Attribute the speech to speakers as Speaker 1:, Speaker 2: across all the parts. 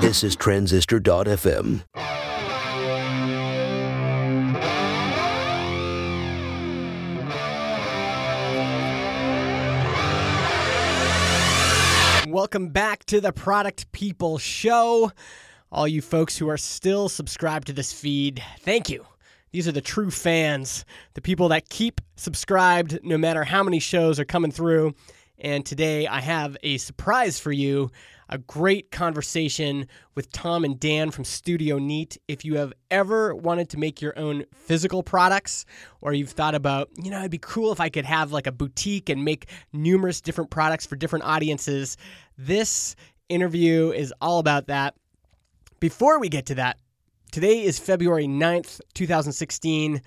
Speaker 1: This is Transistor.fm.
Speaker 2: Welcome back to the Product People Show. All you folks who are still subscribed to this feed, thank you. These are the true fans, the people that keep subscribed no matter how many shows are coming through. And today I have a surprise for you a great conversation with Tom and Dan from Studio Neat. If you have ever wanted to make your own physical products, or you've thought about, you know, it'd be cool if I could have like a boutique and make numerous different products for different audiences, this interview is all about that. Before we get to that, today is February 9th, 2016.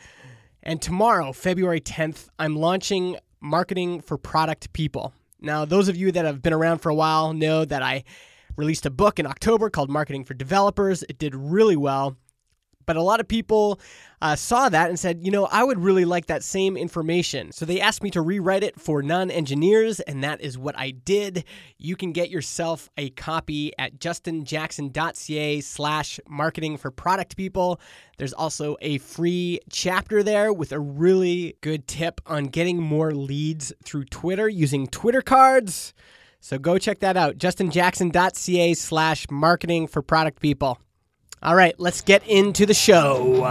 Speaker 2: And tomorrow, February 10th, I'm launching Marketing for Product People. Now, those of you that have been around for a while know that I released a book in October called Marketing for Developers. It did really well. But a lot of people uh, saw that and said, you know, I would really like that same information. So they asked me to rewrite it for non engineers, and that is what I did. You can get yourself a copy at justinjackson.ca slash marketing for product people. There's also a free chapter there with a really good tip on getting more leads through Twitter using Twitter cards. So go check that out, justinjackson.ca slash marketing for product people. All right, let's get into the show.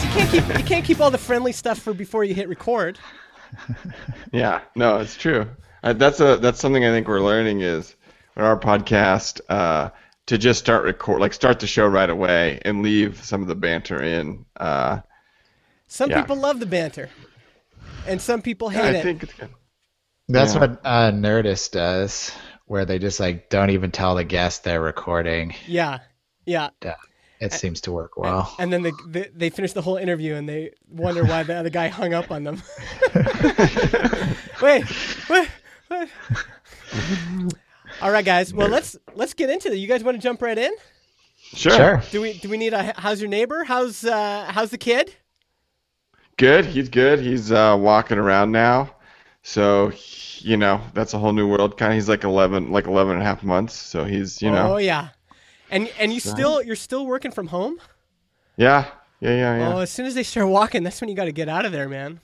Speaker 2: You can't keep you can't keep all the friendly stuff for before you hit record.
Speaker 3: yeah, no, it's true. Uh, that's a that's something I think we're learning is in our podcast uh, to just start record like start the show right away and leave some of the banter in. Uh,
Speaker 2: some yeah. people love the banter, and some people hate yeah, I
Speaker 3: it. Think it's good.
Speaker 4: That's yeah. what uh, Nerdist does, where they just like don't even tell the guest they're recording.
Speaker 2: Yeah, yeah.
Speaker 4: yeah. It seems to work well.
Speaker 2: And, and then they, they, they finish the whole interview and they wonder why the other guy hung up on them. wait, wait, wait. All right, guys. Well, let's let's get into it. You guys want to jump right in?
Speaker 3: Sure. sure.
Speaker 2: Do we do we need a how's your neighbor? How's uh how's the kid?
Speaker 3: Good. He's good. He's uh, walking around now. So, you know, that's a whole new world. Kind of, he's like 11, like 11 and a half months. So he's, you know.
Speaker 2: Oh yeah. And and you still you're still working from home?
Speaker 3: Yeah. Yeah, yeah, yeah.
Speaker 2: Oh, as soon as they start walking, that's when you got to get out of there, man.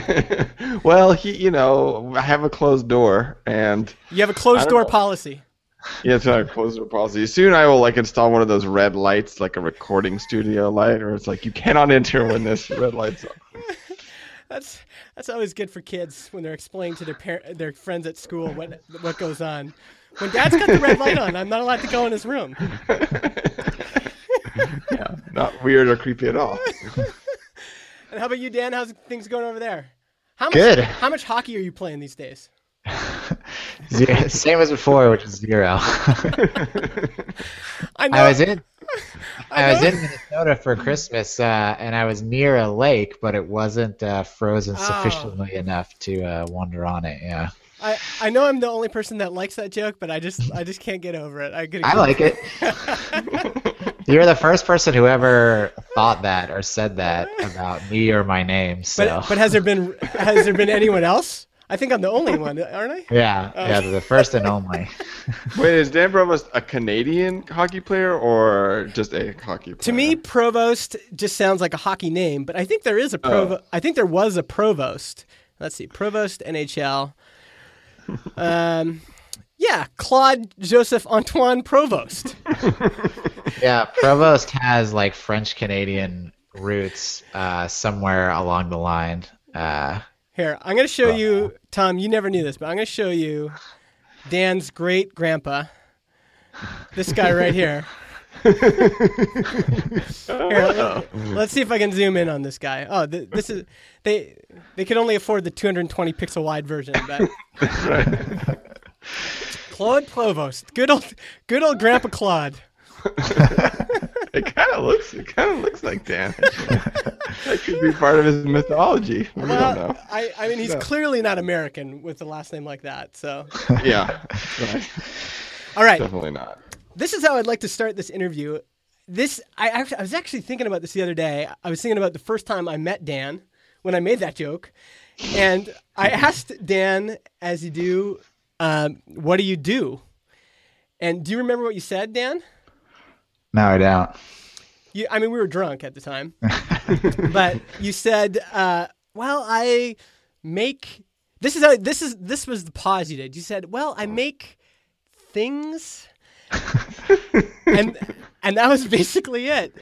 Speaker 3: well, he, you know, I have a closed door, and
Speaker 2: you have a closed door know. policy.
Speaker 3: Yeah, it's our closed door policy. Soon I will like install one of those red lights, like a recording studio light, or it's like you cannot enter when this red light's on.
Speaker 2: that's that's always good for kids when they're explaining to their par- their friends at school what what goes on. When Dad's got the red light on, I'm not allowed to go in his room.
Speaker 3: yeah, not weird or creepy at all.
Speaker 2: and how about you, Dan? How's things going over there? How much,
Speaker 4: Good.
Speaker 2: How much hockey are you playing these days?
Speaker 4: Zero, same as before, which is zero.
Speaker 2: I, know.
Speaker 4: I was in. I, I was in Minnesota for Christmas, uh, and I was near a lake, but it wasn't uh, frozen oh. sufficiently enough to uh, wander on it. Yeah.
Speaker 2: I, I know I'm the only person that likes that joke, but I just I just can't get over it. I,
Speaker 4: I like it. You're the first person who ever thought that or said that about me or my name. So.
Speaker 2: But, but has there been has there been anyone else? I think I'm the only one, aren't I?
Speaker 4: Yeah, uh, yeah, the first and only.
Speaker 3: Wait, is Dan Provost a Canadian hockey player or just a hockey player?
Speaker 2: To me, Provost just sounds like a hockey name, but I think there is a Provost. Oh. I think there was a Provost. Let's see, Provost NHL. um, yeah, Claude Joseph Antoine Provost.
Speaker 4: yeah, Provost has like French Canadian roots uh, somewhere along the line. Uh,
Speaker 2: here, I'm going to show you, Tom. You never knew this, but I'm going to show you Dan's great grandpa. This guy right here. here let, us see if I can zoom in on this guy. Oh, th- this is they they could only afford the 220 pixel wide version. But Claude Provost, good old good old Grandpa Claude.
Speaker 3: it kind of looks. It kind of looks like Dan. that could be part of his mythology. We well, don't know.
Speaker 2: I, I mean, he's no. clearly not American with a last name like that. So.
Speaker 3: yeah. Right.
Speaker 2: All right.
Speaker 3: Definitely not.
Speaker 2: This is how I'd like to start this interview. this I I was actually thinking about this the other day. I was thinking about the first time I met Dan when I made that joke, and I asked Dan, as you do, um, "What do you do?" And do you remember what you said, Dan?
Speaker 4: No, I don't.
Speaker 2: You, I mean, we were drunk at the time, but you said, uh, "Well, I make." This is how, this is this was the pause you did. You said, "Well, I make things," and and that was basically it.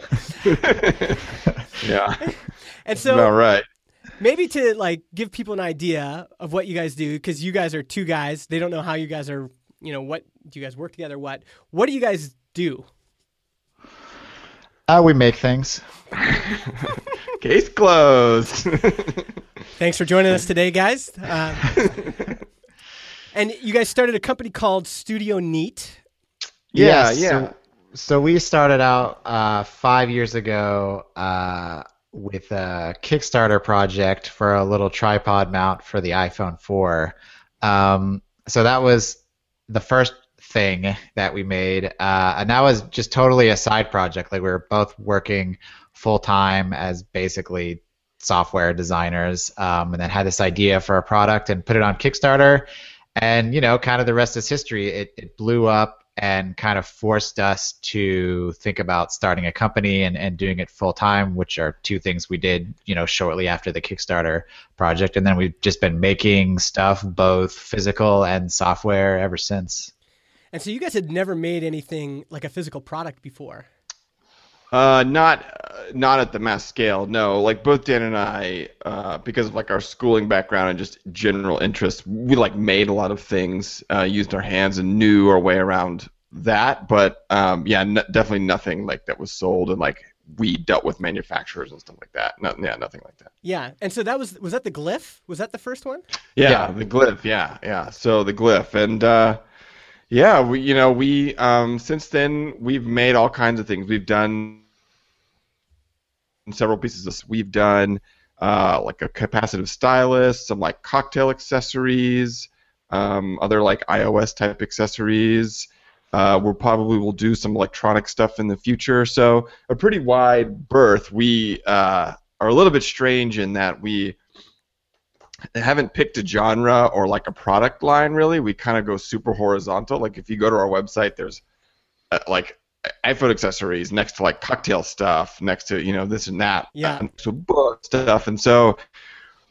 Speaker 3: Yeah.
Speaker 2: And so,
Speaker 3: All right.
Speaker 2: maybe to like give people an idea of what you guys do because you guys are two guys they don't know how you guys are you know what do you guys work together what what do you guys do
Speaker 4: Uh, we make things.
Speaker 3: Case closed.
Speaker 2: thanks for joining us today guys uh, and you guys started a company called studio neat
Speaker 3: Yeah,
Speaker 4: Yes,
Speaker 3: yeah.
Speaker 4: So, so we started out uh, five years ago uh, with a Kickstarter project for a little tripod mount for the iPhone 4. Um, so that was the first thing that we made, uh, and that was just totally a side project. Like we were both working full time as basically software designers, um, and then had this idea for a product and put it on Kickstarter. And you know, kind of the rest is history. It, it blew up and kind of forced us to think about starting a company and, and doing it full time, which are two things we did, you know, shortly after the Kickstarter project. And then we've just been making stuff, both physical and software, ever since.
Speaker 2: And so you guys had never made anything like a physical product before
Speaker 3: Uh, not uh, not at the mass scale. No, like both Dan and I, uh, because of like our schooling background and just general interest, we like made a lot of things, uh, used our hands and knew our way around that. But um, yeah, n- definitely nothing like that was sold and like we dealt with manufacturers and stuff like that. No, yeah, nothing like that.
Speaker 2: yeah and so that was was that the glyph was that the first one
Speaker 3: Yeah,
Speaker 4: Yeah.
Speaker 3: the glyph. Yeah, yeah. So the glyph, and uh, yeah, we you know we um, since then we've made all kinds of things. We've done several pieces of. We've done uh, like a capacitive stylus, some like cocktail accessories, um, other like iOS type accessories. Uh, we'll probably will do some electronic stuff in the future. So a pretty wide berth. We uh, are a little bit strange in that we haven't picked a genre or like a product line really. We kind of go super horizontal. Like if you go to our website, there's uh, like iPhone accessories next to like cocktail stuff, next to you know this and that,
Speaker 2: Yeah.
Speaker 3: uh, next to book stuff, and so.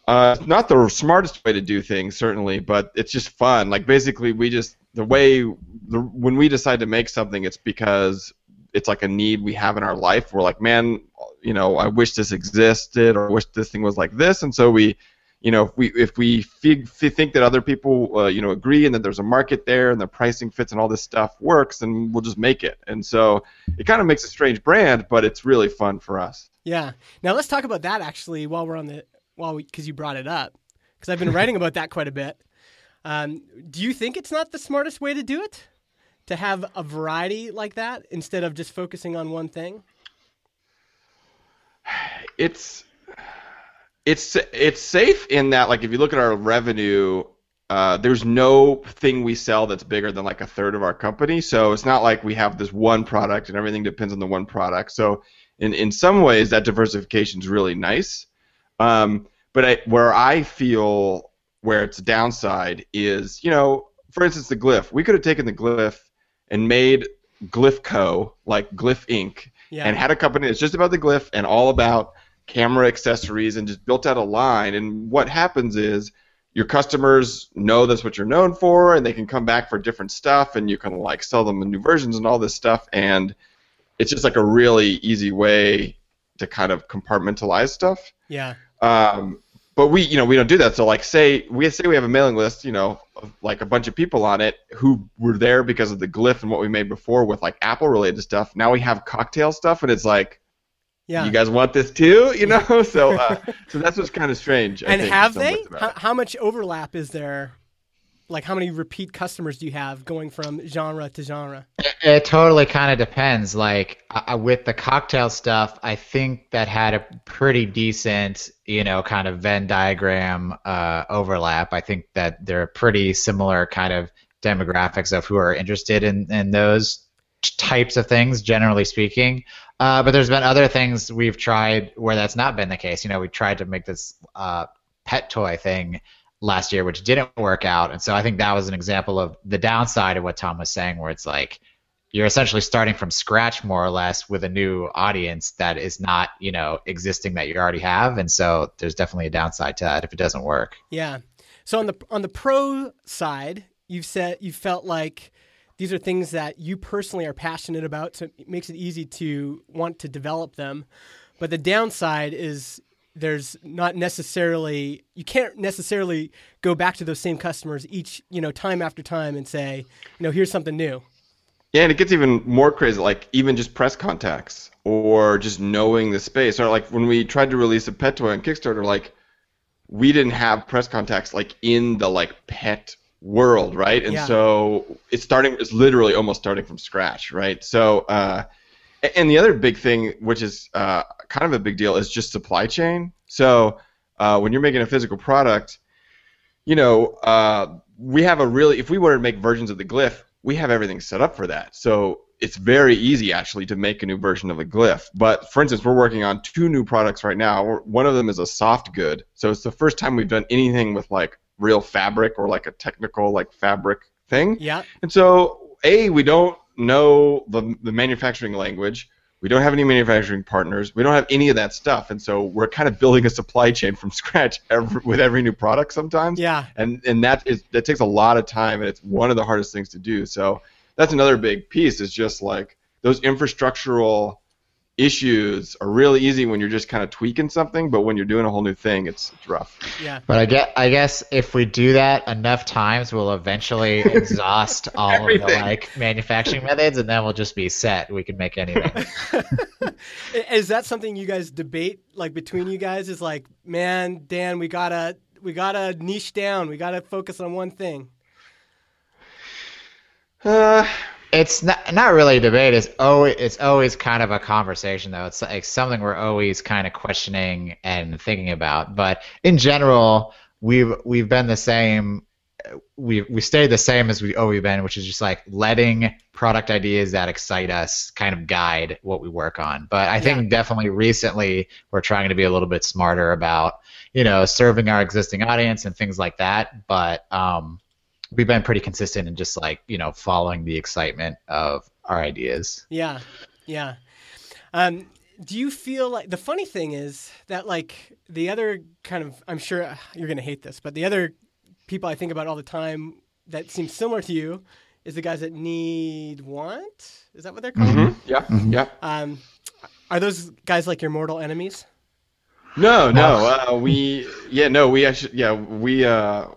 Speaker 3: Uh, not the smartest way to do things, certainly, but it's just fun. Like basically, we just the way the, when we decide to make something, it's because it's like a need we have in our life. We're like, man, you know, I wish this existed, or I wish this thing was like this, and so we you know, if we if we fig, fi- think that other people, uh, you know, agree and that there's a market there and the pricing fits and all this stuff works, then we'll just make it. And so it kind of makes a strange brand, but it's really fun for us.
Speaker 2: Yeah. Now let's talk about that actually while we're on the while we because you brought it up because I've been writing about that quite a bit. Um, do you think it's not the smartest way to do it? To have a variety like that instead of just focusing on one thing?
Speaker 3: It's it's it's safe in that like if you look at our revenue. Uh, there's no thing we sell that's bigger than like a third of our company, so it's not like we have this one product and everything depends on the one product. So, in in some ways, that diversification is really nice. Um, but I, where I feel where it's a downside is, you know, for instance, the glyph. We could have taken the glyph and made Glyph Co. like Glyph Inc.
Speaker 2: Yeah.
Speaker 3: and had a company that's just about the glyph and all about camera accessories and just built out a line. And what happens is your customers know that's what you're known for, and they can come back for different stuff, and you can like sell them the new versions and all this stuff. And it's just like a really easy way to kind of compartmentalize stuff.
Speaker 2: yeah.
Speaker 3: Um, but we, you know, we don't do that. So like, say we say we have a mailing list, you know, of like a bunch of people on it who were there because of the glyph and what we made before with like Apple related stuff. Now we have cocktail stuff, and it's like,
Speaker 2: Yeah.
Speaker 3: you guys want this too, you know? So, uh, so that's what's kind of strange. I
Speaker 2: and
Speaker 3: think,
Speaker 2: have they? How, how much overlap is there? Like, how many repeat customers do you have going from genre to genre?
Speaker 4: It, it totally kind of depends. Like uh, with the cocktail stuff, I think that had a pretty decent, you know, kind of Venn diagram uh, overlap. I think that they're pretty similar kind of demographics of who are interested in, in those types of things, generally speaking. Uh, but there's been other things we've tried where that's not been the case. You know, we tried to make this uh, pet toy thing last year, which didn't work out. And so I think that was an example of the downside of what Tom was saying, where it's like you're essentially starting from scratch more or less with a new audience that is not, you know, existing that you already have. And so there's definitely a downside to that if it doesn't work.
Speaker 2: Yeah. So on the on the pro side, you've said you felt like these are things that you personally are passionate about, so it makes it easy to want to develop them. But the downside is there's not necessarily you can't necessarily go back to those same customers each you know time after time and say you know here's something new
Speaker 3: yeah and it gets even more crazy like even just press contacts or just knowing the space or like when we tried to release a pet toy on kickstarter like we didn't have press contacts like in the like pet world right and
Speaker 2: Yeah.
Speaker 3: so it's starting it's literally almost starting from scratch right so uh and the other big thing, which is uh, kind of a big deal, is just supply chain. So uh, when you're making a physical product, you know, uh, we have a really, if we were to make versions of the glyph, we have everything set up for that. So it's very easy actually to make a new version of the glyph. But for instance, we're working on two new products right now. One of them is a soft good. So it's the first time we've done anything with like real fabric or like a technical like fabric thing.
Speaker 2: yeah
Speaker 3: And so, A, we don't know the, the manufacturing language. We don't have any manufacturing partners. We don't have any of that stuff. And so we're kind of building a supply chain from scratch every, with every new product sometimes.
Speaker 2: yeah
Speaker 3: And, and that, is, that takes a lot of time, and it's one of the hardest things to do. So that's another big piece is just like those infrastructural issues are really easy when you're just kind of tweaking something, but when you're doing a whole new thing, it's, it's rough.
Speaker 2: yeah
Speaker 4: But I get, I guess if we do that enough times, we'll eventually exhaust all of the like manufacturing methods, and then we'll just be set. We can make anything.
Speaker 2: Is that something you guys debate like between you guys is like man dan we gotta we gotta niche down we gotta focus on one thing
Speaker 3: Uh,
Speaker 4: It's not not really a debate. It's always it's always kind of a conversation though. It's like something we're always kind of questioning and thinking about. But in general, we've we've been the same. We we stayed the same as we always been, which is just like letting product ideas that excite us kind of guide what we work on. But I think definitely recently we're trying to be a little bit smarter about you know serving our existing audience and things like that. But um, we've been pretty consistent in just like you know following the excitement of our ideas.
Speaker 2: Yeah, yeah. Um, do you feel like the funny thing is that like the other kind of I'm sure uh, you're gonna hate this, but the other people I think about all the time that seem similar to you is the guys that need want. Is that what they're called?
Speaker 3: mhm, Yeah, yeah.
Speaker 2: Um, are those guys like your mortal enemies?
Speaker 3: No, no. Uh, we yeah, no. We actually yeah we uh,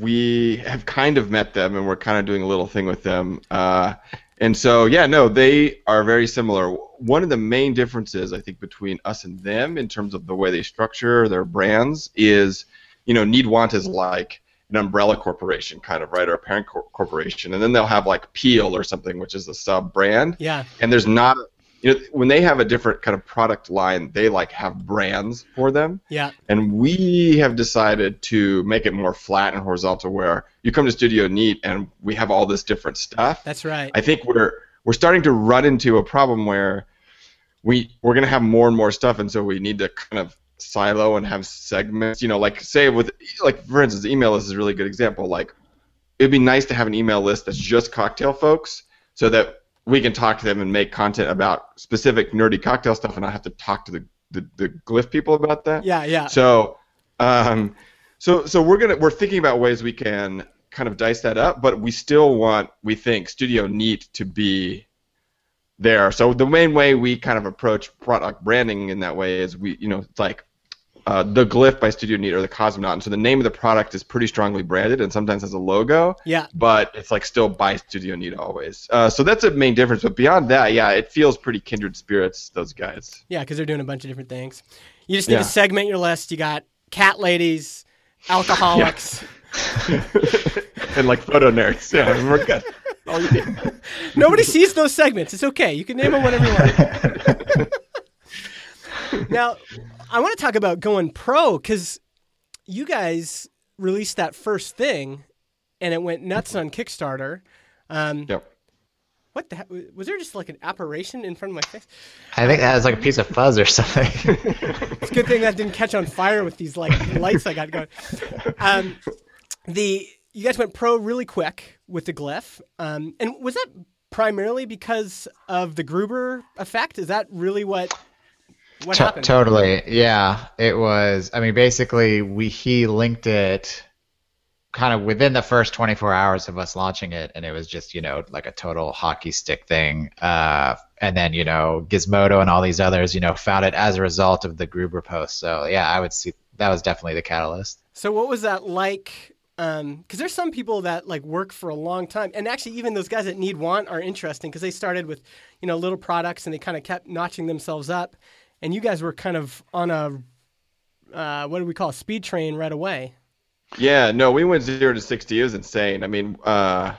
Speaker 3: we have kind of met them and we're kind of doing a little thing with them. Uh, and so yeah, no, they are very similar. One of the main differences I think between us and them in terms of the way they structure their brands is, you know, Need Want is like an umbrella corporation kind of right or a parent cor- corporation, and then they'll have like Peel or something, which is a sub brand
Speaker 2: Yeah,
Speaker 3: and there's not you know when they have a different kind of product line they like have brands for them.
Speaker 2: Yeah,
Speaker 3: and we have decided to make it more flat and horizontal where you come to studio neat and we have all this different stuff.
Speaker 2: That's right.
Speaker 3: i think we're we're starting to run into a problem where we we're going to have more and more stuff and so we need to kind of silo and have segments. You know like say with like for instance email list is a really good example. Like it'd be nice to have an email list that's just cocktail folks so that we can talk to them and make content about specific nerdy cocktail stuff and I have to talk to the, the, the glyph people about that
Speaker 2: Yeah, yeah,
Speaker 3: so, um, so so we're gonna we're thinking about ways we can kind of dice that up, but we still want we think Studio Neat to be there. So the main way we kind of approach product branding in that way is we you know it's like uh, the glyph by Studio Neat or the Cosmonaut. And so the name of the product is pretty strongly branded and sometimes has a logo,
Speaker 2: yeah.
Speaker 3: but it's like still by Studio Neat always. Uh, so that's a main difference. But beyond that, yeah, it feels pretty kindred spirits. Those guys.
Speaker 2: Yeah, because they're doing a bunch of different things. You just need
Speaker 3: Yeah.
Speaker 2: to segment your list. You got cat ladies, alcoholics.
Speaker 3: and like photo nerds. Yeah, we're good. All you need.
Speaker 2: Nobody sees those segments. It's okay. You can name them whatever you want. now, I want to talk about going pro because you guys released that first thing and it went nuts on Kickstarter. Um,
Speaker 3: Yep.
Speaker 2: what the heck? Was there just like an apparition in front of my face?
Speaker 4: I think that was like a piece of fuzz or something.
Speaker 2: It's a good thing that didn't catch on fire with these like lights I got going. Um, the you guys went pro really quick with the glyph, um, and was that primarily because of the Gruber effect? Is that really what what
Speaker 4: To-
Speaker 2: happened?
Speaker 4: totally. Yeah. It was, I mean, basically, we he linked it kind of within the first 24 hours of us launching it, and it was just, you know, like a total hockey stick thing. Uh, and then, you know, Gizmodo and all these others, you know, found it as a result of the Gruber post. So, yeah, I would see that was definitely the catalyst.
Speaker 2: So what was that like? Because there's some people that like work for a long time, and actually even those guys that need want are interesting because they started with you know little products and they kind of kept notching themselves up, and you guys were kind of on a uh, what do we call a speed train right away.
Speaker 3: Yeah, no, we went zero to sixty. It was insane. I mean, uh,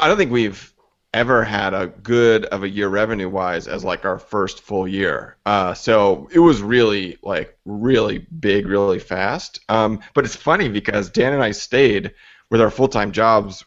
Speaker 3: I don't think we've ever had a good of a year revenue wise as like our first full year. Uh, so it was really like really big, really fast. Um, but it's funny because Dan and I stayed with our full time jobs,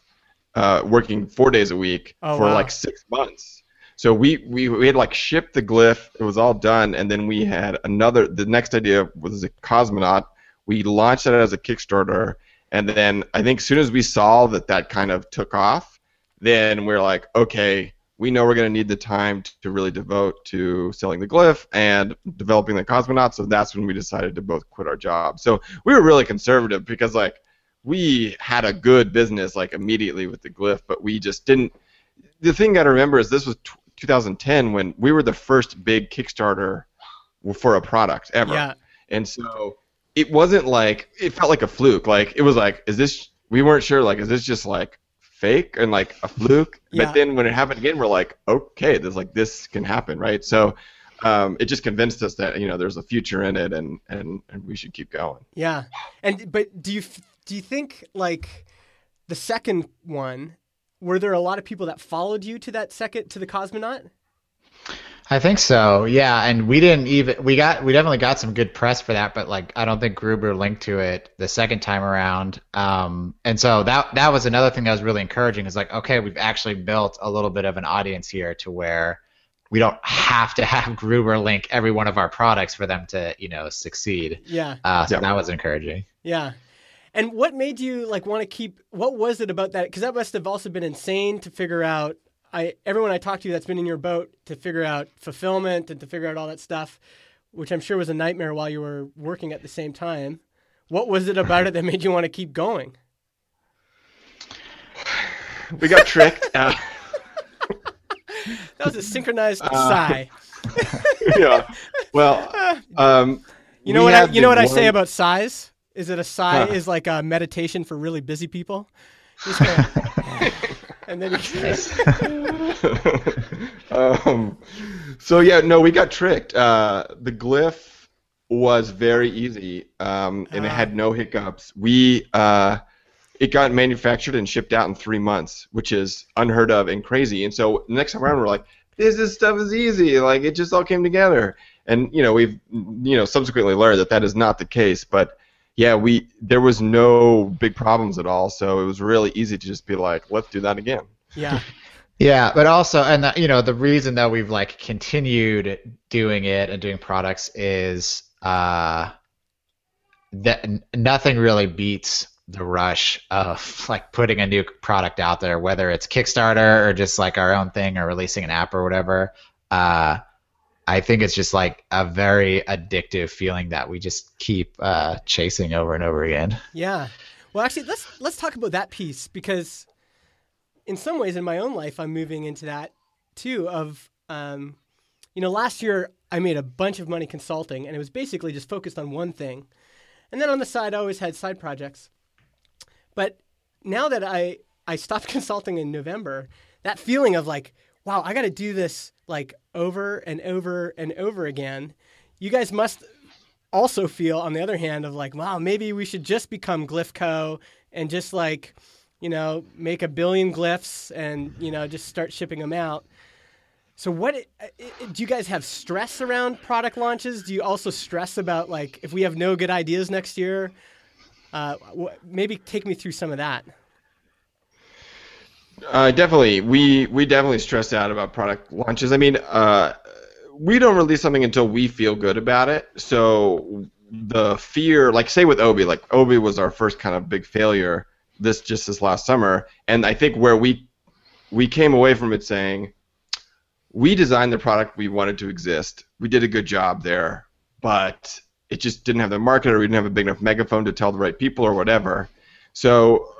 Speaker 3: uh, working four days a week
Speaker 2: Oh,
Speaker 3: for
Speaker 2: wow.
Speaker 3: like six months. So we, we we had like shipped the glyph. It was all done, and then we had another. The next idea was a cosmonaut. We launched it as a Kickstarter, and then I think as soon as we saw that that kind of took off, then we're like, okay, we know we're going to need the time to really devote to selling the glyph and developing the cosmonaut. So that's when we decided to both quit our jobs. So we were really conservative because like we had a good business like immediately with the glyph, but we just didn't. The thing to remember is this was 2010 when we were the first big Kickstarter for a product ever.
Speaker 2: Yeah,
Speaker 3: And so it wasn't like it felt like a fluke. Like it was like, is this? We weren't sure. Like, is this just like fake and like a fluke?
Speaker 2: Yeah.
Speaker 3: But then when it happened again, we're like, okay, this like this can happen, right? So um, it just convinced us that you know there's a future in it, and and and we should keep going.
Speaker 2: yeah. And but do you do you think like the second one? Were there a lot of people that followed you to that second to the cosmonaut?
Speaker 4: I think so. Yeah, and we didn't even we got we definitely got some good press for that, but like I don't think Gruber linked to it the second time around. Um, and so that that was another thing that was really encouraging. Is like okay, we've actually built a little bit of an audience here to where we don't have to have Gruber link every one of our products for them to you know succeed.
Speaker 2: Yeah.
Speaker 4: Uh, so
Speaker 3: Yeah.
Speaker 4: that was encouraging.
Speaker 2: Yeah. And what made you like want to keep what was it about that cuz that must have also been insane to figure out I everyone I talked to that's been in your boat to figure out fulfillment and to figure out all that stuff which I'm sure was a nightmare while you were working at the same time. What was it about it that made you want to keep going?
Speaker 3: We got tricked. Uh,
Speaker 2: That was a synchronized sigh.
Speaker 3: yeah. Well, um,
Speaker 2: You know
Speaker 3: we
Speaker 2: what I, you know what I say about sighs? Is it a sigh
Speaker 3: Huh.
Speaker 2: is like a meditation for really busy people? And then
Speaker 3: um, so yeah, no, we got tricked. Uh, the glyph was very easy, um, and it
Speaker 2: Ah.
Speaker 3: had no hiccups. We uh, it got manufactured and shipped out in three months, which is unheard of and crazy. And so next time around, we're like, this is stuff is easy. Like it just all came together. And you know, we've you know subsequently learned that that is not the case, but. Yeah, we there was no big problems at all, so it was really easy to just be like, let's do that again.
Speaker 2: yeah.
Speaker 4: Yeah, but also, and the, you know, the reason that we've like continued doing it and doing products is uh, that n- nothing really beats the rush of like putting a new product out there, whether it's Kickstarter or just like our own thing or releasing an app or whatever. Uh, I think it's just like a very addictive feeling that we just keep uh, chasing over and over again.
Speaker 2: Yeah. Well, actually, let's let's talk about that piece because, in some ways, in my own life, I'm moving into that too. Of, um, you know, last year I made a bunch of money consulting, and it was basically just focused on one thing, and then on the side I always had side projects. But now that I I stopped consulting in November, that feeling of like, wow, I got to do this like over and over and over again. You guys must also feel on the other hand of like wow maybe we should just become glyphco and just like you know make a billion glyphs and you know just start shipping them out so what i- do you guys have stress around product launches do you also stress about like if we have no good ideas next year uh, maybe take me through some of that
Speaker 3: Uh, definitely, we we definitely stress out about product launches. I mean, uh, we don't release something until we feel good about it. So the fear, like say with Obi, like Obi was our first kind of big failure this just this last summer, and I think where we we came away from it saying we designed the product we wanted to exist. We did a good job there, but it just didn't have the market, or we didn't have a big enough megaphone to tell the right people, or whatever. So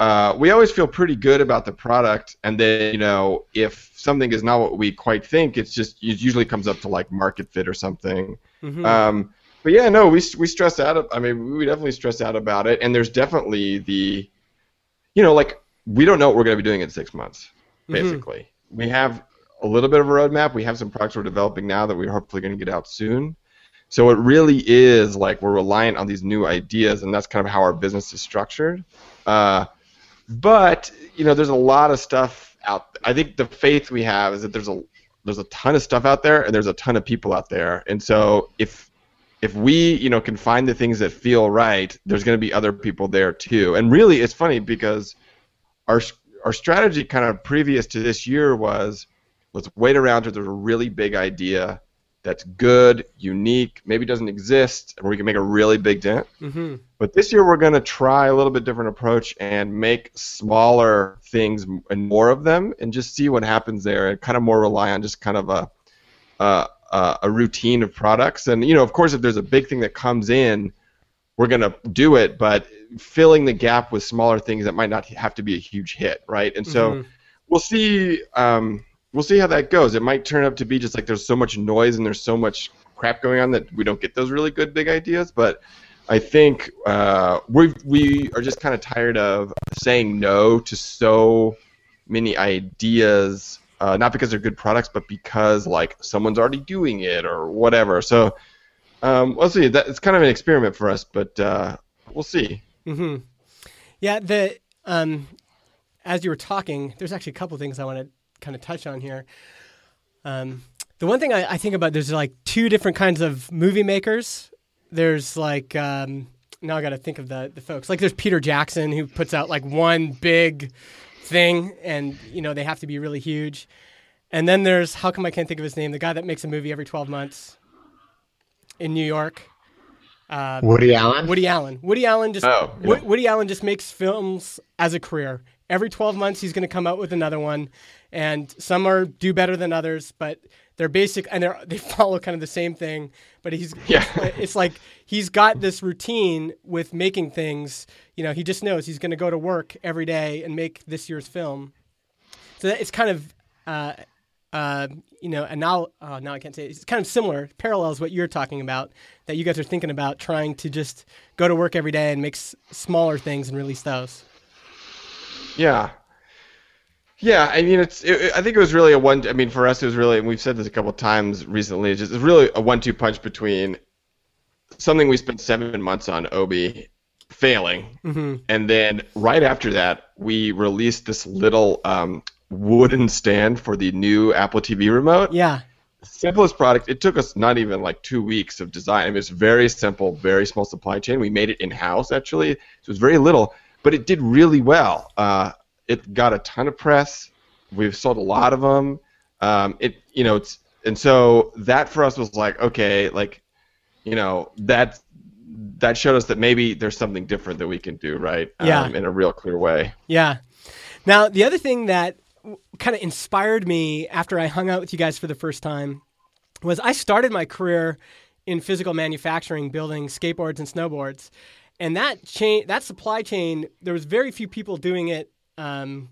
Speaker 3: uh, we always feel pretty good about the product, and then you know if something is not what we quite think, it's just it usually comes up to like market fit or something. Mm-hmm. Um, but yeah, no, we we stress out. I mean, we definitely stress out about it, and there's definitely the, you know, like we don't know what we're going to be doing in six months. Mm-hmm. Basically, mm-hmm. we have a little bit of a roadmap. We have some products we're developing now that we're hopefully going to get out soon. So it really is like we're reliant on these new ideas, and that's kind of how our business is structured. Uh, but you know, there's a lot of stuff out. I think the faith we have is that there's a there's a ton of stuff out there, and there's a ton of people out there. And so if if we you know can find the things that feel right, there's going to be other people there too. And really, it's funny because our our strategy kind of previous to this year was let's wait around until there's a really big idea that's good, unique, maybe doesn't exist, and we can make a really big dent. Mm-hmm. But this year we're going to try a little bit different approach and make smaller things and more of them, and just see what happens there, and kind of more rely on just kind of a a, a routine of products. And you know, of course, if there's a big thing that comes in, we're going to do it, but filling the gap with smaller things that might not have to be a huge hit, right? And so mm-hmm. we'll see. Um, we'll see how that goes. It might turn up to be just like there's so much noise and there's so much crap going on that we don't get those really good big ideas. But I think uh, we we are just kind of tired of saying no to so many ideas. Uh, not because they're good products, but because like someone's already doing it or whatever. So um, we'll see. That it's kind of an experiment for us, but uh, we'll see.
Speaker 2: Mm-hmm. Yeah. The um, as you were talking, there's actually a couple things I want to kind of touch on here. Um, the one thing I, I, think about there's like two different kinds of movie makers. There's like um, now I got to think of the the folks. Like there's Peter Jackson who puts out like one big thing, and you know they have to be really huge. And then there's how come I can't think of his name? The guy that makes a movie every 12 months in New York.
Speaker 4: Uh, Woody Allen.
Speaker 2: Woody Allen. Woody Allen just oh, yeah. Woody Allen just makes films as a career. Every 12 months, he's going to come out with another one and some are do better than others, but they're basic and they they follow kind of the same thing. But he's yeah. it's like he's got this routine with making things. You know, he just knows he's going to go to work every day and make this year's film. So that, it's kind of. Uh, uh, you know, and now, uh, now I can't say it. it's kind of similar, parallels what you're talking about. That you guys are thinking about trying to just go to work every day and make s- smaller things and release those.
Speaker 3: Yeah, yeah, I mean, it's. It, I think it was really a one. I mean, for us, it was really, and we've said this a couple times recently. It's just it's really a one-two punch between something we spent seven months on, Obi, failing, mm-hmm. and then right after that, we released this little um, wooden stand for the new Apple TV remote.
Speaker 2: Yeah.
Speaker 3: Simplest product. It took us not even like two weeks of design. I mean, it's very simple, very small supply chain. We made it in house actually, so it was very little, but it did really well. Uh, it got a ton of press. We've sold a lot of them. Um, it you know it's and so that for us was like okay like you know that that showed us that maybe there's something different that we can do right
Speaker 2: yeah.
Speaker 3: Um, in a real clear way
Speaker 2: yeah now the other thing that kind of inspired me after i hung out with you guys for the first time was i started my career in physical manufacturing building skateboards and snowboards and that chain that supply chain there was very few people doing it um,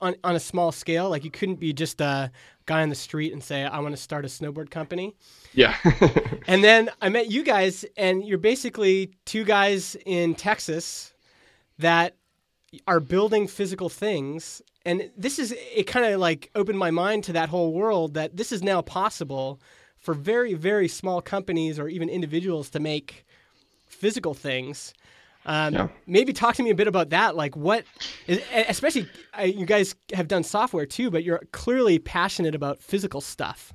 Speaker 2: on on a small scale. Like you couldn't be just a guy on the street and say, "I want to start a snowboard company."
Speaker 3: Yeah.
Speaker 2: and then I met you guys, and you're basically two guys in Texas that are building physical things. And this is it. Kind of like opened my mind to that whole world that this is now possible for very very small companies or even individuals to make physical things um, yeah. Maybe talk to me a bit about that. Like, what, especially uh, you guys have done software too, but you're clearly passionate about physical stuff.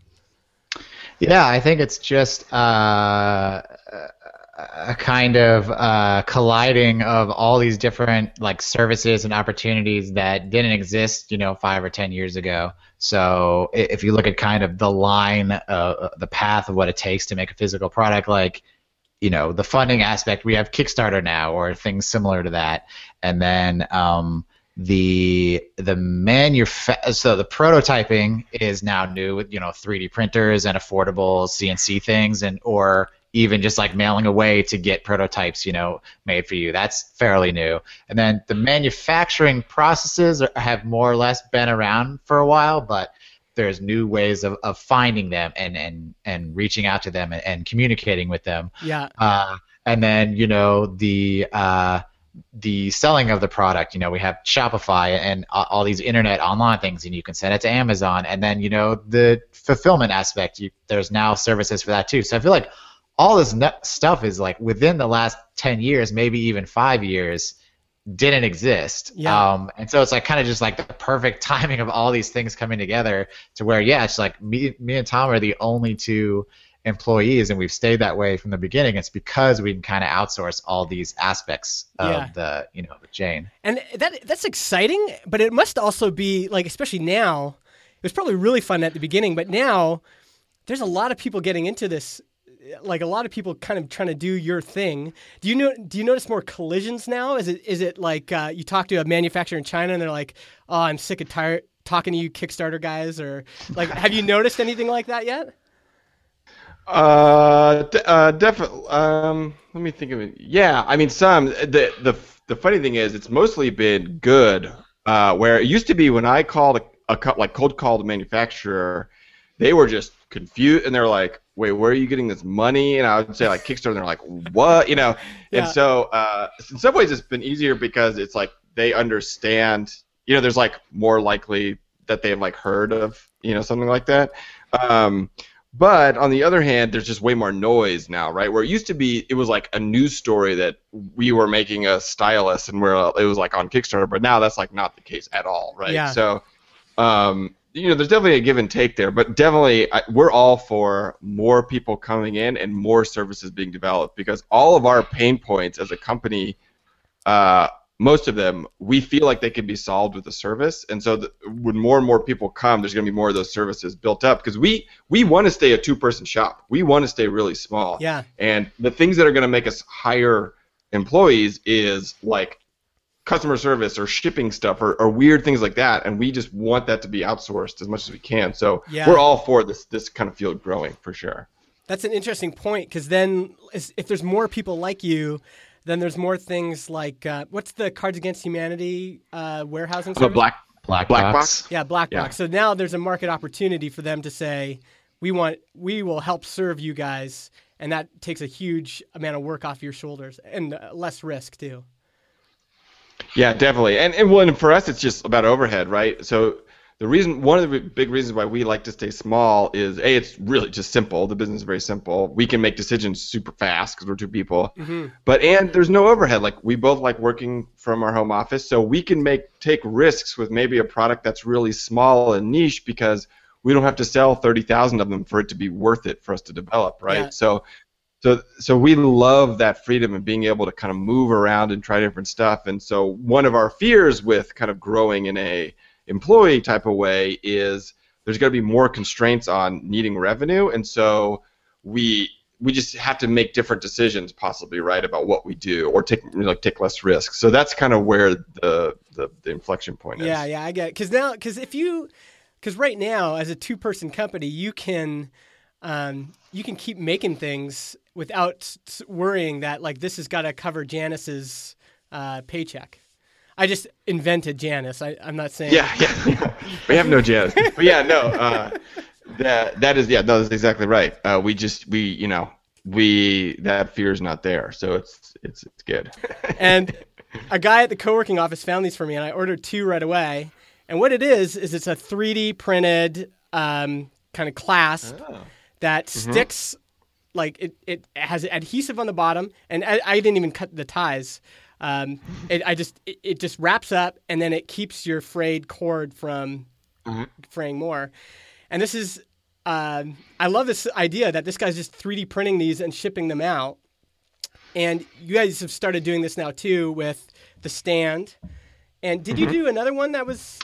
Speaker 4: Yeah, I think it's just uh, a kind of uh, colliding of all these different like services and opportunities that didn't exist, you know, five or ten years ago. So if you look at kind of the line, uh, the path of what it takes to make a physical product, like you know the funding aspect, we have Kickstarter now or things similar to that, and then um, the the manufa- so the prototyping is now new with you know 3D printers and affordable CNC things and or even just like mailing away to get prototypes, you know, made for you. That's fairly new. And then the manufacturing processes are, have more or less been around for a while, but there's new ways of, of finding them and, and, and reaching out to them and, and communicating with them.
Speaker 2: Yeah.
Speaker 4: Uh, and then, you know, the uh, the selling of the product. You know, we have Shopify and all these internet online things, and you can send it to Amazon. And then, you know, the fulfillment aspect. You, there's now services for that too. So I feel like all this stuff is like within the last 10 years, maybe even five years, didn't exist.
Speaker 2: Yeah.
Speaker 4: Um, and so it's like kind of just like the perfect timing of all these things coming together to where, yeah, it's like me, me and Tom are the only two employees, and we've stayed that way from the beginning. It's because we can kind of outsource all these aspects of
Speaker 2: Yeah.
Speaker 4: the, you know, the chain.
Speaker 2: And that that's exciting, but it must also be like, especially now. It was probably really fun at the beginning, but now there's a lot of people getting into this. Like a lot of people kind of trying to do your thing. Do you know? Do you notice more collisions now? Is it is it like uh, you talk to a manufacturer in China and they're like, "Oh, I'm sick and tired talking to you Kickstarter guys," or like, have you noticed anything like that yet?
Speaker 3: Uh, uh, definitely. Um, let me think of it. Yeah, I mean, some. The the the funny thing is, it's mostly been good. Uh, where it used to be when I called a, a like cold called a manufacturer, they were just confused and they're like, "Wait, where are you getting this money?" And I would say like Kickstarter, and they're like, "What?" You know.
Speaker 2: Yeah.
Speaker 3: And so, uh, in some ways, it's been easier because it's like they understand. You know, there's like more likely that they've like heard of you know something like that. Um, but on the other hand, there's just way more noise now, right? Where it used to be, it was like a news story that we were making a stylus and where it was like on Kickstarter, but now that's like not the case at all, right?
Speaker 2: Yeah.
Speaker 3: So, um, you know, there's definitely a give and take there, but definitely I, we're all for more people coming in and more services being developed because all of our pain points as a company, uh, most of them, we feel like they can be solved with a service, and so the, when more and more people come, there's going to be more of those services built up because we we want to stay a two-person shop. We want to stay really small.
Speaker 2: Yeah.
Speaker 3: And the things that are going to make us hire employees is like customer service or shipping stuff or, or weird things like that, and we just want that to be outsourced as much as we can. So
Speaker 2: Yeah.
Speaker 3: we're all for this this kind of field growing for sure.
Speaker 2: That's an interesting point because then if there's more people like you, then there's more things like uh, what's the Cards Against Humanity uh, warehousing
Speaker 3: So
Speaker 2: service?
Speaker 3: black
Speaker 4: Black,
Speaker 3: Black
Speaker 4: box.
Speaker 3: box?
Speaker 2: Yeah, Black
Speaker 3: Yeah.
Speaker 2: Box. So now there's a market opportunity for them to say, we want, we will help serve you guys, and that takes a huge amount of work off your shoulders and uh, less risk too.
Speaker 3: Yeah, definitely. And and well, and for us, it's just about overhead, right? So the reason, one of the big reasons why we like to stay small is a, it's really just simple. The business is very simple. We can make decisions super fast because we're two people. Mm-hmm. But and there's no overhead. Like we both like working from our home office, so we can make take risks with maybe a product that's really small and niche because we don't have to sell thirty thousand of them for it to be worth it for us to develop, right?
Speaker 2: Yeah.
Speaker 3: So so so we love that freedom and being able to kind of move around and try different stuff. And so one of our fears with kind of growing in a employee type of way is there's going to be more constraints on needing revenue. And so we we just have to make different decisions possibly right about what we do or take like take less risks so that's kind of where the the, the inflection point is.
Speaker 2: Yeah, yeah, I get it. Because now, because if you, because right now, as a two-person company, you can, um, you can keep making things without s- s- worrying that like this has got to cover Janice's uh, paycheck. I just invented Janice. I, I'm not saying.
Speaker 3: Yeah, yeah. we have no Janice. But yeah, no. Uh, that that is yeah, no, that's exactly right. Uh, we just we you know we that fear is not there, so it's it's it's good.
Speaker 2: and a guy at the co-working office found these for me, and I ordered two right away. And what it is is it's a 3D printed um, kind of clasp that sticks like it, it has adhesive on the bottom, and I, I didn't even cut the ties. Um, it, I just it, it just wraps up, and then it keeps your frayed cord from fraying more. And this is um, I love this idea that this guy's just 3D printing these and shipping them out. and you guys have started doing this now too with the stand. And did you do another one that was?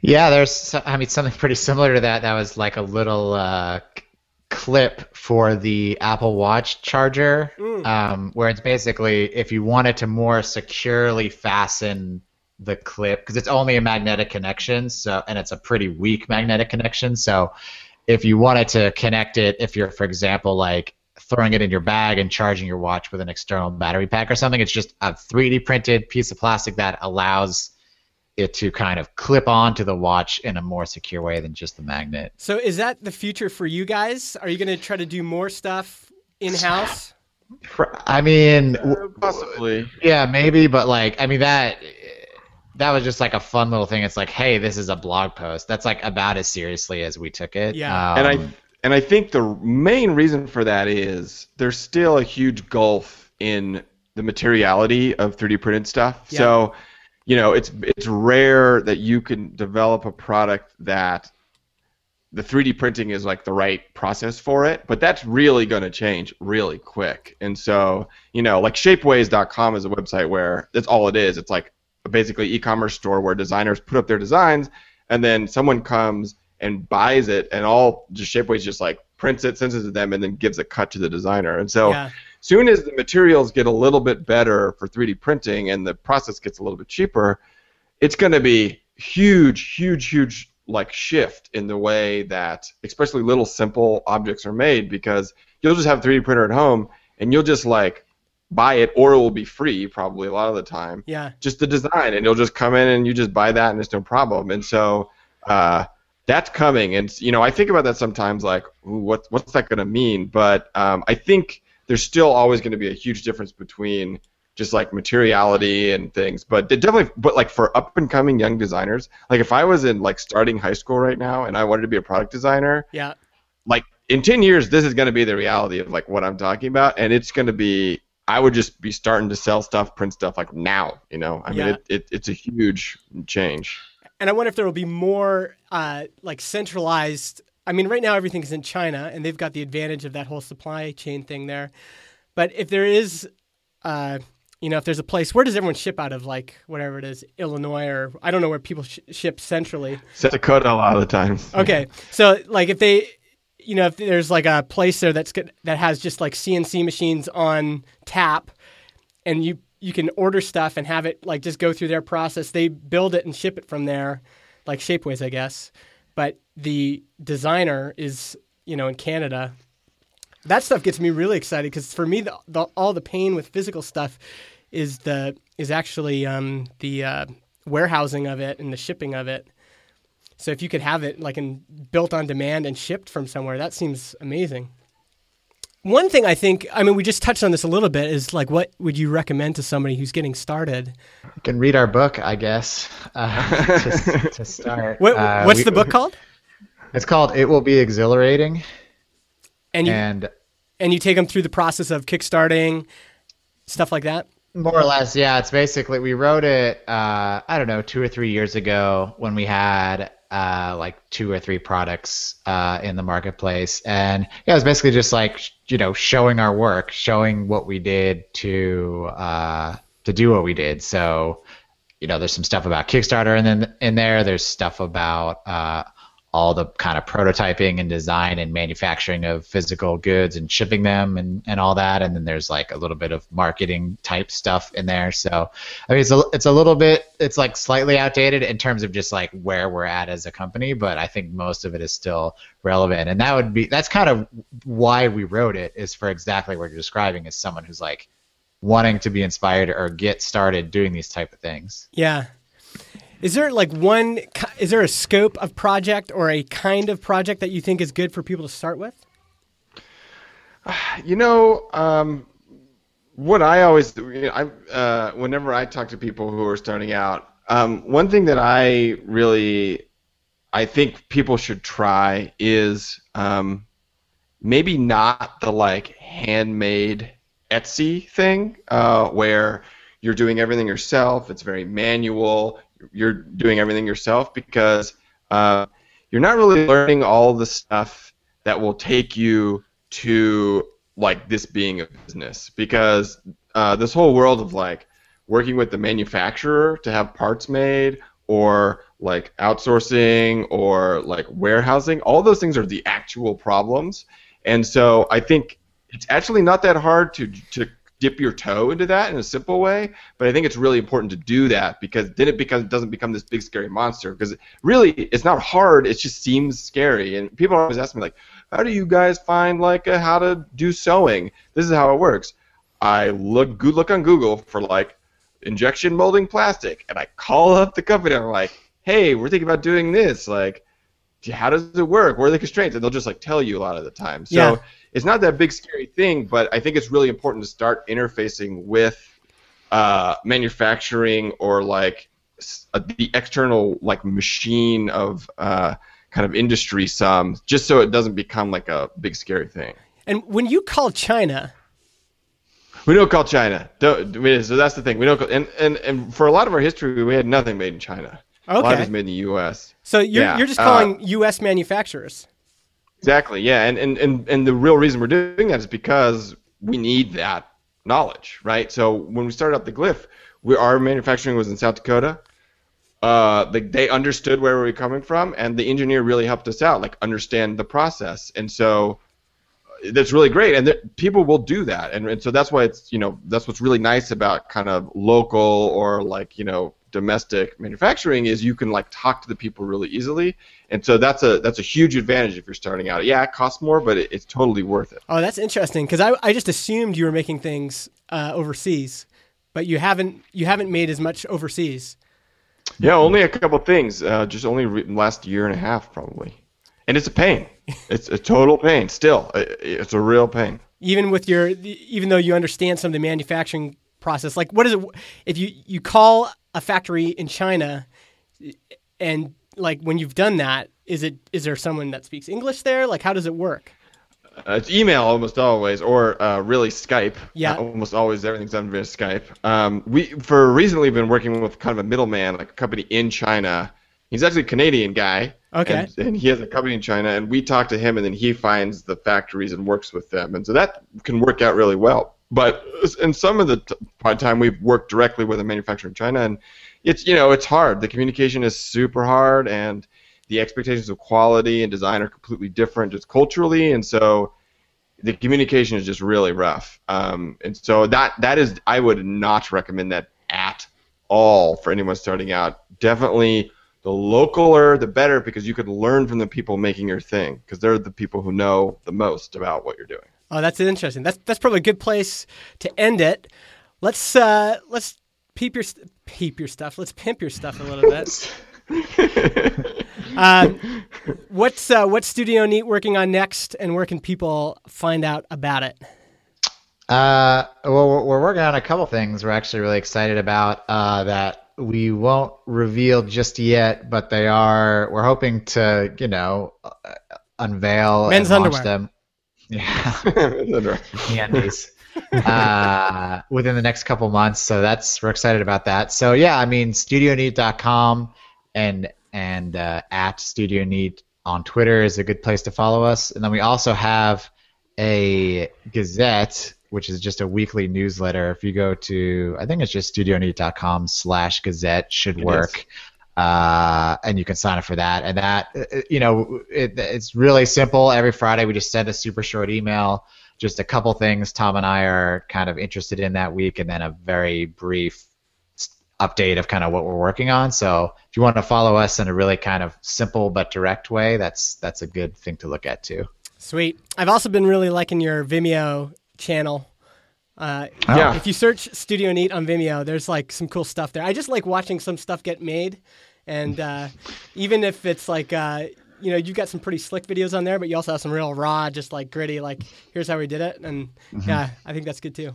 Speaker 4: Yeah, there's I mean something pretty similar to that. That was like a little uh, clip for the Apple Watch charger, um, where it's basically if you wanted to more securely fasten the clip because it's only a magnetic connection, so and it's a pretty weak magnetic connection. So if you wanted to connect it, if you're for example like throwing it in your bag and charging your watch with an external battery pack or something, it's just a 3D printed piece of plastic that allows it to kind of clip onto the watch in a more secure way than just the magnet.
Speaker 2: So is that the future for you guys? Are you going to try to do more stuff in house?
Speaker 4: I mean, w-
Speaker 3: Possibly.
Speaker 4: yeah, maybe, but like, I mean that that was just like a fun little thing. It's like, hey, this is a blog post. That's like about as seriously as we took it.
Speaker 2: Yeah.
Speaker 3: and I
Speaker 4: Um,
Speaker 3: and I think the main reason for that is there's still a huge gulf in the materiality of 3D printed stuff.
Speaker 2: Yeah.
Speaker 3: So, you know, it's it's rare that you can develop a product that the 3D printing is like the right process for it, but that's really going to change really quick. And so, you know, like shapeways.com is a website where that's all it is. It's like basically e-commerce store where designers put up their designs and then someone comes and buys it and all just shapeways just like prints it sends it to them and then gives a cut to the designer and so
Speaker 2: Yeah.
Speaker 3: Soon as the materials get a little bit better for 3d printing and the process gets a little bit cheaper it's going to be huge huge huge like shift in the way that especially little simple objects are made because you'll just have a 3d printer at home and you'll just like buy it or it will be free probably a lot of the time
Speaker 2: Yeah.
Speaker 3: just the design, and you'll just come in and you just buy that, and it's no problem. And so uh, that's coming, and you know I think about that sometimes, like ooh, what what's that going to mean? But um, I think there's still always going to be a huge difference between just like materiality and things. But it definitely, but like for up and coming young designers, like if I was in like starting high school right now and I wanted to be a product designer,
Speaker 2: Yeah.
Speaker 3: like in 10 years this is going to be the reality of like what i'm talking about and it's going to be i would just be starting to sell stuff print stuff like now you know i
Speaker 2: Yeah.
Speaker 3: mean it, it, it's a huge change
Speaker 2: And I wonder if there will be more uh, like centralized. I mean, right now everything is in China, and they've got the advantage of that whole supply chain thing there. But if there is, uh, you know, if there's a place, where does everyone ship out of? Like whatever it is, Illinois or I don't know where people sh- ship centrally.
Speaker 3: south dakota a lot of the times
Speaker 2: Okay, so like if they, you know, if there's like a place there that's good, that has just like CNC machines on tap, and you you can order stuff and have it like just go through their process. They build it and ship it from there, like Shapeways, I guess. But the designer is you know in Canada. That stuff gets me really excited because for me, the, the, all the pain with physical stuff is the is actually um, the uh, warehousing of it and the shipping of it. So if you could have it like in built on demand and shipped from somewhere, that seems amazing. One thing I think, I mean, we just touched on this a little bit, is like, what would you recommend to somebody who's getting started?
Speaker 4: you can read our book, I guess, uh, to, to start.
Speaker 2: What,
Speaker 4: Uh,
Speaker 2: what's
Speaker 4: we-
Speaker 2: the book called?
Speaker 4: It's called "It Will Be Exhilarating,"
Speaker 2: And you
Speaker 4: and
Speaker 2: and you take them through the process of kickstarting, stuff like that.
Speaker 4: More or less, yeah. It's basically we wrote it. Uh, I don't know, two or three years ago when we had uh, like two or three products uh, in the marketplace, and yeah, it was basically just like you know showing our work, showing what we did to uh, to do what we did. So you know, there's some stuff about Kickstarter, and then in there, there's stuff about uh, all the kind of prototyping and design and manufacturing of physical goods and shipping them and, and all that. And then there's like a little bit of marketing type stuff in there. So I mean, it's a, it's a little bit, it's like slightly outdated in terms of just like where we're at as a company, but I think most of it is still relevant. And that would be, that's kind of why we wrote it is for exactly what you're describing as someone who's like wanting to be inspired or get started doing these type of things.
Speaker 2: Yeah. Is there like one? Is there a scope of project or a kind of project that you think is good for people to start with?
Speaker 3: You know, um, what I always, you know, I, uh, whenever I talk to people who are starting out, um, one thing that I really, I think people should try is um, maybe not the like handmade Etsy thing uh, where you're doing everything yourself. It's very manual. You're doing everything yourself because uh, you're not really learning all the stuff that will take you to like this being a business because uh, this whole world of like working with the manufacturer to have parts made or like outsourcing or like warehousing all those things are the actual problems. And so i think it's actually not that hard to to dip your toe into that in a simple way but i think it's really important to do that because then it becomes doesn't become this big scary monster. Because really it's not hard it just seems scary. And people always ask me like how do you guys find like a, how to do sewing? This is how it works. I look good look on google for like injection molding plastic and i call up the company and i'm like hey we're thinking about doing this. Like how does it work? Where are the constraints? And they'll just like tell you a lot of the time. So
Speaker 2: Yeah.
Speaker 3: It's not that big scary thing but i think it's really important to start interfacing with uh, manufacturing or like s- uh, the external like machine of uh, kind of industry some just so it doesn't become like a big scary thing
Speaker 2: And when you call China,
Speaker 3: we don't call China. Don't, we- so that's the thing. We don't. Call, and, and and for a lot of our history, we had nothing made in China. A lot of
Speaker 2: Okay.
Speaker 3: it's made in the U.S.
Speaker 2: so you're
Speaker 3: Yeah,
Speaker 2: you're just
Speaker 3: uh,
Speaker 2: calling U.S. manufacturers.
Speaker 3: Exactly. Yeah. And, and and and the real reason we're doing that is because we need that knowledge, right? So when we started up the Glif, we our manufacturing was in South Dakota. Uh, they, they understood where we were coming from, and the engineer really helped us out, like understand the process. And so uh, that's really great, and that people will do that, and, and so that's why it's you know that's what's really nice about kind of local or like you know domestic manufacturing is you can like talk to the people really easily, and so that's a that's a huge advantage if you're starting out. Yeah, it costs more, but it, it's totally worth it.
Speaker 2: Oh, that's interesting because I, I just assumed you were making things uh, overseas, but you haven't you haven't made as much overseas.
Speaker 3: Yeah, only a couple things, uh, just only re- last year and a half probably, and it's a pain. It's a total pain. Still, it's a real pain.
Speaker 2: even with your even though you understand some of the manufacturing process like what is it if you you call a factory in china and like when you've done that is it is there someone that speaks english there like how does it work
Speaker 3: Uh, it's email almost always, or uh, really Skype.
Speaker 2: Yeah.
Speaker 3: Uh, almost always everything's done via Skype. Um, we for recently been working with kind of a middleman, like a company in China. He's actually a Canadian guy.
Speaker 2: Okay.
Speaker 3: And, and he has a company in China, and we talk to him, and then he finds the factories and works with them, and so that can work out really well. But in some of the t- time, we've worked directly with a manufacturer in China, and it's you know it's hard. The communication is super hard, and the expectations of quality and design are completely different just culturally, and so the communication is just really rough. Um, and so that that is I would not recommend that at all for anyone starting out. Definitely the localer the better because you could learn from the people making your thing because they're the people who know the most about what you're doing.
Speaker 2: Oh that's interesting that's that's probably a good place to end it let's uh let's peep your st- peep your stuff let's pimp your stuff a little bit um, what's uh, what's studio neat working on next and where can people find out about it
Speaker 4: Uh, well, we're, we're working on a couple things we're actually really excited about uh, that we won't reveal just yet, but they are. We're hoping to, you know, uh, unveil
Speaker 2: Men's
Speaker 4: and launch
Speaker 2: underwear.
Speaker 4: them. Yeah, candies. uh, within the next couple months. So that's we're excited about that. So yeah, I mean, StudioNeat.com and and uh, at Studio Neat on Twitter is a good place to follow us. And then we also have a Gazette, which is just a weekly newsletter. If you go to, I think it's just StudioNeat.com slash Gazette should
Speaker 3: It
Speaker 4: work. Uh, and you can sign up for that. And that, uh, you know, it, it's really simple. Every Friday we just send a super short email, just a couple things Tom and I are kind of interested in that week, and then a very brief update of kind of what we're working on. So if you want to follow us in a really kind of simple but direct way, that's that's a good thing to look at too.
Speaker 2: Sweet. I've also been really liking your Vimeo channel. Uh,
Speaker 3: Yeah.
Speaker 2: If you search Studio Neat on Vimeo, there's like some cool stuff there. I just like watching some stuff get made, and uh, even if it's like uh, you know you've got some pretty slick videos on there, but you also have some real raw, just like gritty, like here's how we did it, and yeah, I think that's good too.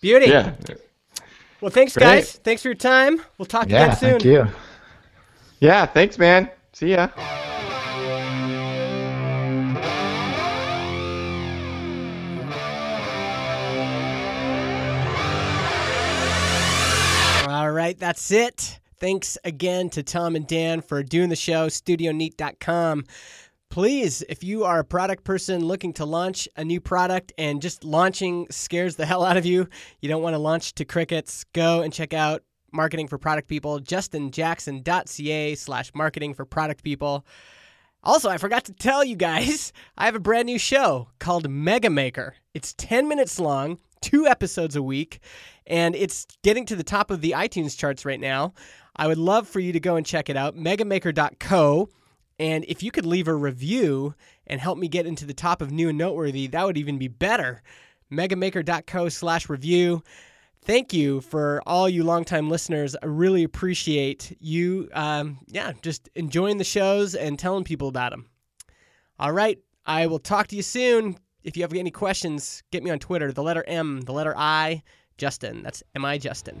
Speaker 2: Beauty.
Speaker 3: Yeah.
Speaker 2: Well, thanks
Speaker 3: Great.
Speaker 2: guys. Thanks for your time. We'll talk
Speaker 4: Yeah,
Speaker 2: again soon.
Speaker 4: thank you.
Speaker 3: Yeah. Thanks, man. See ya.
Speaker 2: Right, that's it. Thanks again to Tom and Dan for doing the show, studioneat.com. please, if you are a product person looking to launch a new product and just launching scares the hell out of you, you don't want to launch to crickets, go and check out Marketing for Product People, justinjackson.ca slash marketing for product people. Also, I forgot to tell you guys, I have a brand new show called Mega Maker. It's 10 minutes long, two episodes a week, and it's getting to the top of the iTunes charts right now. I would love for you to go and check it out, megamaker.co. And if you could leave a review and help me get into the top of new and noteworthy, that would even be better. Megamaker.co slash review. Thank you for all you longtime listeners. I really appreciate you, um, yeah, just enjoying the shows and telling people about them. All right, I will talk to you soon. If you have any questions, get me on Twitter. The letter M, the letter I, Justin. That's M I Justin.